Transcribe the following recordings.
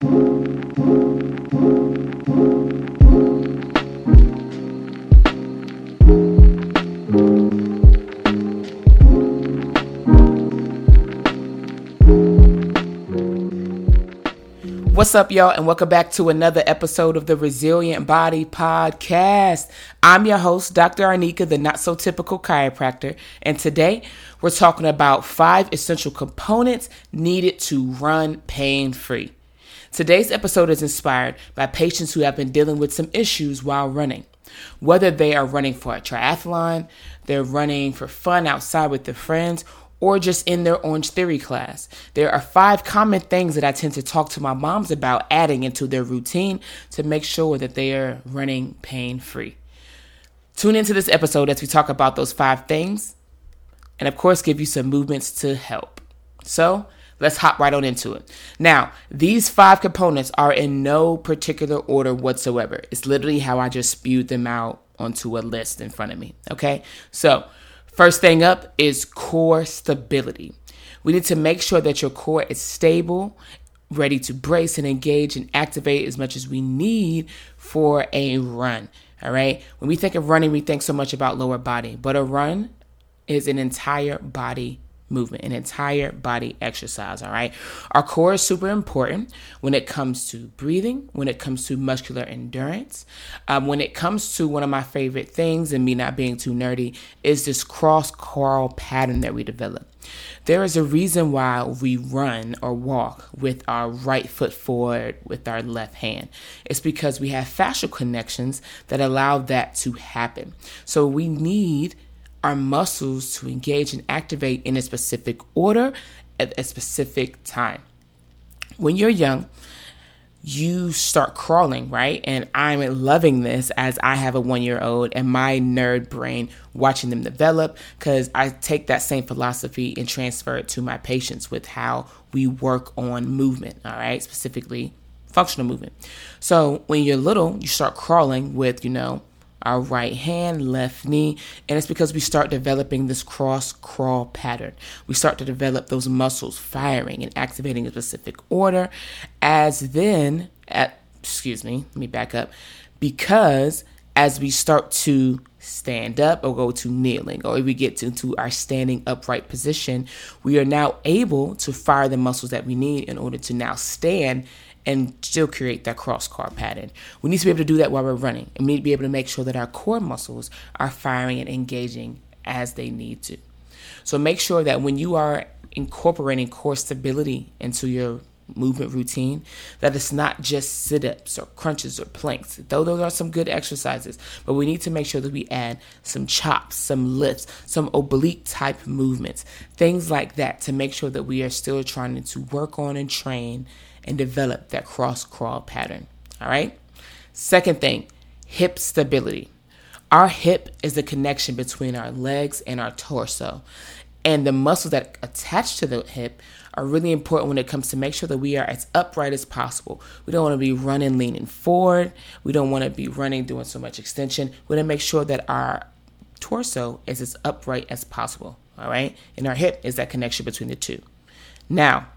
What's up, y'all, and welcome back to another episode of the Resilient Body Podcast. I'm your host, Dr. Arneka, the not so typical chiropractor, and today we're talking about five essential components needed to run pain free. Today's episode is inspired by patients who have been dealing with some issues while running. Whether they are running for a triathlon, they're running for fun outside with their friends, or just in their Orange Theory class. There are five common things that I tend to talk to my moms about adding into their routine to make sure that they are running pain free. Tune into this episode as we talk about those five things and, of course, give you some movements to help. So, let's hop right on into it. Now, these five components are in no particular order whatsoever. It's literally how I just spewed them out onto a list in front of me. Okay, so First thing up is core stability. We need to make sure that your core is stable, ready to brace and engage and activate as much as we need for a run. All right. When we think of running, we think so much about lower body, but a run is an entire body movement, an entire body exercise. All right. Our core is super important when it comes to breathing, when it comes to muscular endurance, um, when it comes to one of my favorite things, and me not being too nerdy, is this cross crawl pattern that we develop. There is a reason why we run or walk with our right foot forward with our left hand. It's because we have fascial connections that allow that to happen. So we need our muscles to engage and activate in a specific order at a specific time. When you're young, you start crawling, right? And I'm loving this as I have a one year old and my nerd brain watching them develop because I take that same philosophy and transfer it to my patients with how we work on movement, all right? Specifically, functional movement. So when you're little, you start crawling with, you know, our right hand, left knee, and it's because we start developing this cross crawl pattern. We start to develop those muscles firing and activating a specific order, as then, at, excuse me, let me back up, because as we start to stand up or go to kneeling or if we get into our standing upright position, we are now able to fire the muscles that we need in order to now stand and still create that cross crawl pattern. We need to be able to do that while we're running. And we need to be able to make sure that our core muscles are firing and engaging as they need to. So make sure that when you are incorporating core stability into your movement routine that it's not just sit-ups or crunches or planks though those are some good exercises but we need to make sure that we add some chops some lifts some oblique type movements things like that to make sure that we are still trying to work on and train and develop that cross crawl pattern. All right. Second thing, hip stability. Our hip is the connection between our legs and our torso. And the muscles that attach to the hip are really important when it comes to make sure that we are as upright as possible. We don't want to be running leaning forward. We don't want to be running doing so much extension. We want to make sure that our torso is as upright as possible. All right. And our hip is that connection between the two. Now,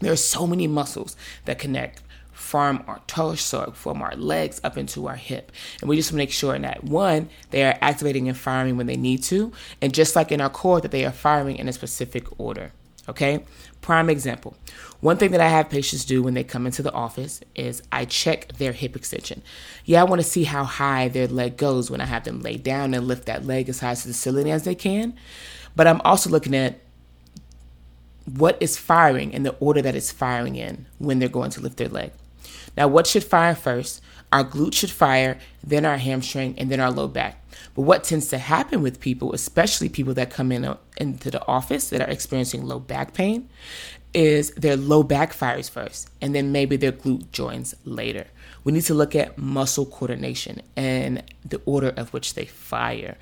there are so many muscles that connect from our torso, from our legs up into our hip. And we just make sure that one, they are activating and firing when they need to. And just like in our core, that they are firing in a specific order. Okay? Prime example. One thing that I have patients do when they come into the office is I check their hip extension. Yeah, I want to see how high their leg goes when I have them lay down and lift that leg as high to the ceiling as they can. But I'm also looking at what is firing in the order that it's firing in when they're going to lift their leg. Now, what should fire first? Our glute should fire, then our hamstring, and then our low back. But what tends to happen with people, especially people that come in uh, into the office that are experiencing low back pain, is their low back fires first, and then maybe their glute joins later. We need to look at muscle coordination and the order of which they fire.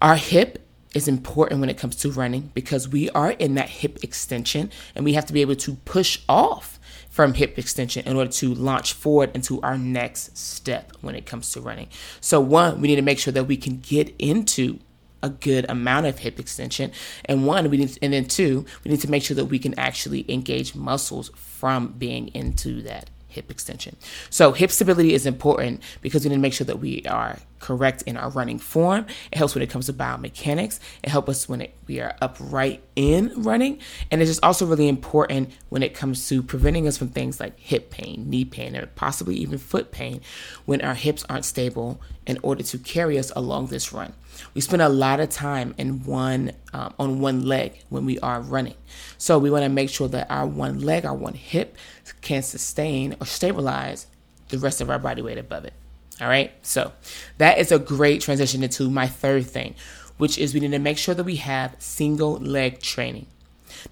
Our hip is important when it comes to running because we are in that hip extension and we have to be able to push off from hip extension in order to launch forward into our next step when it comes to running. So, one, we need to make sure that we can get into a good amount of hip extension. And one, we need, and then two, we need to make sure that we can actually engage muscles from being into that hip extension. So hip stability is important because we need to make sure that we are correct in our running form. It helps when it comes to biomechanics. It helps us when it, we are upright in running. And it's just also really important when it comes to preventing us from things like hip pain, knee pain, or possibly even foot pain when our hips aren't stable in order to carry us along this run. We spend a lot of time in one um, on one leg when we are running. So we want to make sure that our one leg, our one hip can sustain or stabilize the rest of our body weight above it. All right. So that is a great transition into my third thing, which is we need to make sure that we have single leg training.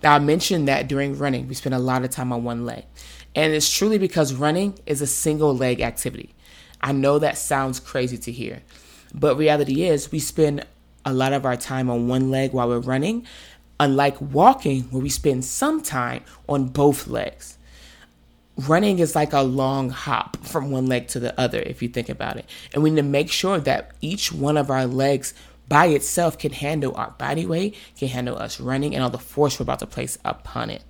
Now, I mentioned that during running, we spend a lot of time on one leg. And it's truly because running is a single leg activity. I know that sounds crazy to hear, but reality is we spend a lot of our time on one leg while we're running, unlike walking, where we spend some time on both legs running is like a long hop from one leg to the other, if you think about it. And we need to make sure that each one of our legs by itself can handle our body weight, can handle us running, and all the force we're about to place upon it.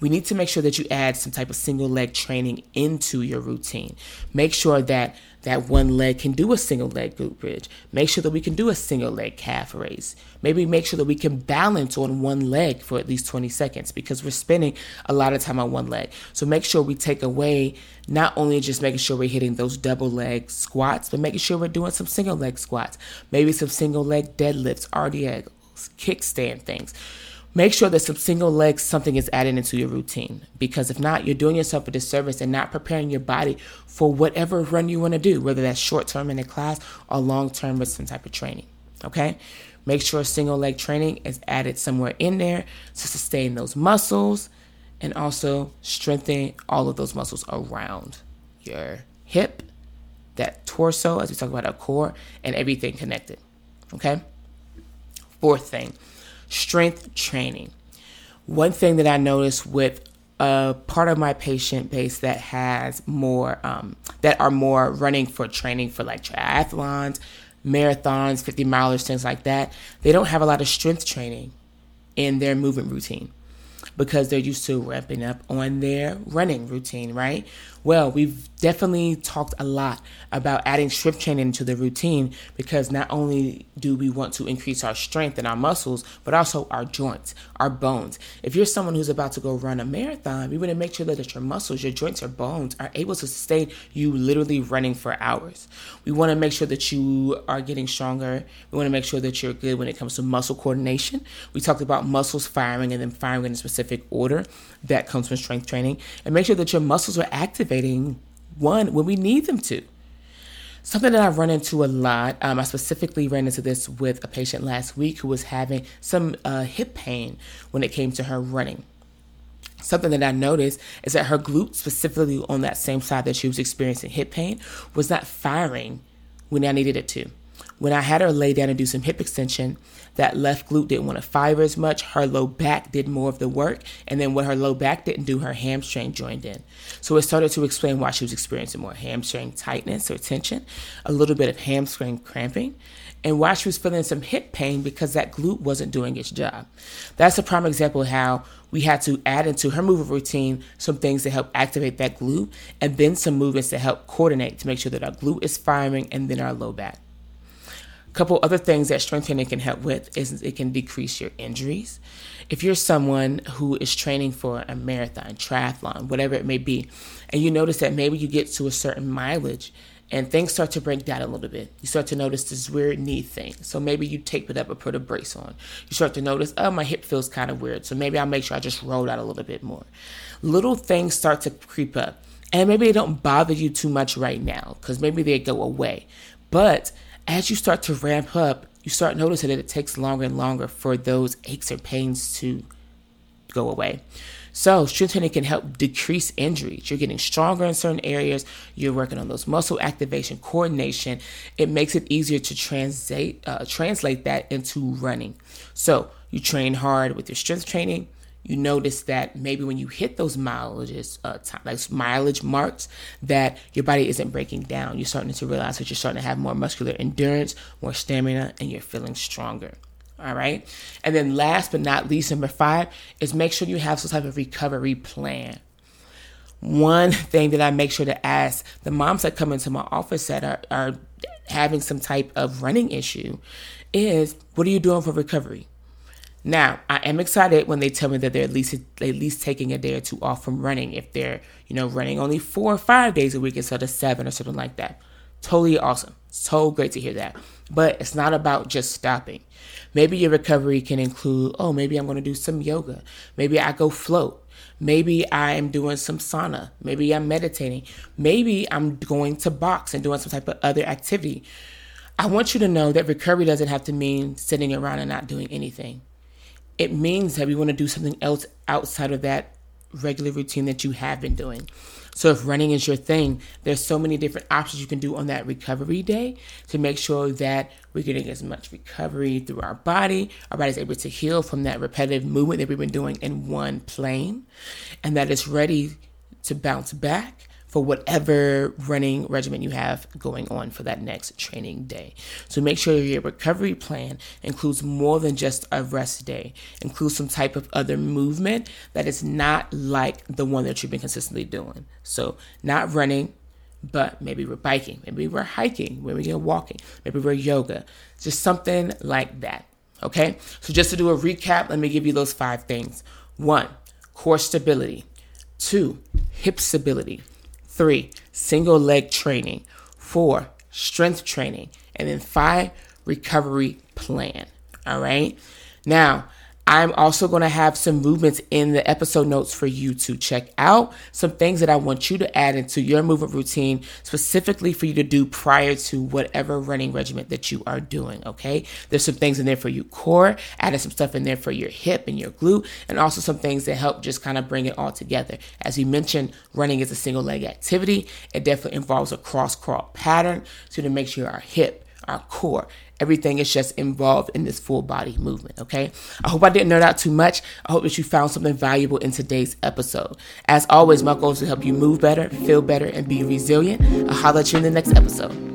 We need to make sure that you add some type of single leg training into your routine. Make sure that that one leg can do a single leg glute bridge. Make sure that we can do a single leg calf raise. Maybe make sure that we can balance on one leg for at least 20 seconds because we're spending a lot of time on one leg. So make sure we take away not only just making sure we're hitting those double leg squats, but making sure we're doing some single leg squats, maybe some single leg deadlifts, RDLs, kickstand things make sure that some single legs something is added into your routine. Because if not you're doing yourself a disservice and not preparing your body for whatever run you want to do whether that's short term in a class or long term with some type of training okay? Make sure single leg training is added somewhere in there to sustain those muscles and also strengthen all of those muscles around your hip that torso as we talk about our core and everything connected okay? Fourth thing strength training. One thing that I noticed with a part of my patient base that has more, um, that are more running for training for like triathlons, marathons, 50 milers, things like that, they don't have a lot of strength training in their movement routine because they're used to ramping up on their running routine, right? Well, we've definitely talked a lot about adding strength training into the routine because not only do we want to increase our strength and our muscles, but also our joints, our bones. If you're someone who's about to go run a marathon, we want to make sure that your muscles, your joints, your bones are able to sustain you literally running for hours. We want to make sure that you are getting stronger. We want to make sure that you're good when it comes to muscle coordination. We talked about muscles firing and then firing in a specific order that comes from strength training. And make sure that your muscles are activating one when we need them to. Something that I run into a lot, um, I specifically ran into this with a patient last week who was having some uh, hip pain when it came to her running. Something that I noticed is that her glute, specifically on that same side that she was experiencing hip pain, was not firing when I needed it to. When I had her lay down and do some hip extension, that left glute didn't want to fire as much. Her low back did more of the work. And then what her low back didn't do, her hamstring joined in. So it started to explain why she was experiencing more hamstring tightness or tension, a little bit of hamstring cramping, and why she was feeling some hip pain because that glute wasn't doing its job. That's a prime example of how we had to add into her movement routine some things to help activate that glute and then some movements to help coordinate to make sure that our glute is firing and then our low back couple other things that strength training can help with is it can decrease your injuries. If you're someone who is training for a marathon, triathlon, whatever it may be, and you notice that maybe you get to a certain mileage and things start to break down a little bit. You start to notice this weird knee thing. So maybe you tape it up or put a brace on. You start to notice, oh, my hip feels kind of weird. So maybe I'll make sure I just roll out a little bit more. Little things start to creep up. And maybe they don't bother you too much right now because maybe they go away. But as you start to ramp up, you start noticing that it takes longer and longer for those aches or pains to go away. So, strength training can help decrease injuries. You're getting stronger in certain areas. You're working on those muscle activation, coordination. It makes it easier to translate uh, translate that into running. So, you train hard with your strength training. You notice that maybe when you hit those mileages, uh, like mileage marks, that your body isn't breaking down. You're starting to realize that you're starting to have more muscular endurance, more stamina, and you're feeling stronger. All right. And then last but not least, number five is make sure you have some type of recovery plan. One thing that I make sure to ask the moms that come into my office that are, are having some type of running issue is what are you doing for recovery? Now, I am excited when they tell me that they're at least at least taking a day or two off from running if they're, you know, running only four or five days a week instead of seven or something like that. Totally awesome. So great to hear that. But it's not about just stopping. Maybe your recovery can include, oh, maybe I'm going to do some yoga. Maybe I go float. Maybe I am doing some sauna. Maybe I'm meditating. Maybe I'm going to box and doing some type of other activity. I want you to know that recovery doesn't have to mean sitting around and not doing anything. It means that we want to do something else outside of that regular routine that you have been doing. So if running is your thing, there's so many different options you can do on that recovery day to make sure that we're getting as much recovery through our body. Our body's able to heal from that repetitive movement that we've been doing in one plane and that it's ready to bounce back for whatever running regimen you have going on for that next training day. So make sure your recovery plan includes more than just a rest day, includes some type of other movement that is not like the one that you've been consistently doing. So not running, but maybe we're biking, maybe we're hiking, maybe we're walking, maybe we're yoga, just something like that. Okay, so just to do a recap, let me give you those five things. One, core stability. Two, hip stability. Three, single leg training. Four, strength training. And then five, recovery plan. All right. Now, I'm also going to have some movements in the episode notes for you to check out. Some things that I want you to add into your movement routine specifically for you to do prior to whatever running regimen that you are doing. Okay. There's some things in there for your core, added some stuff in there for your hip and your glute, and also some things that help just kind of bring it all together. As you mentioned, running is a single leg activity. It definitely involves a cross crawl pattern. So to make sure our hip, our core, Everything is just involved in this full body movement, okay? I hope I didn't nerd out too much. I hope that you found something valuable in today's episode. As always, my goal is to help you move better, feel better, and be resilient. I'll holler at you in the next episode.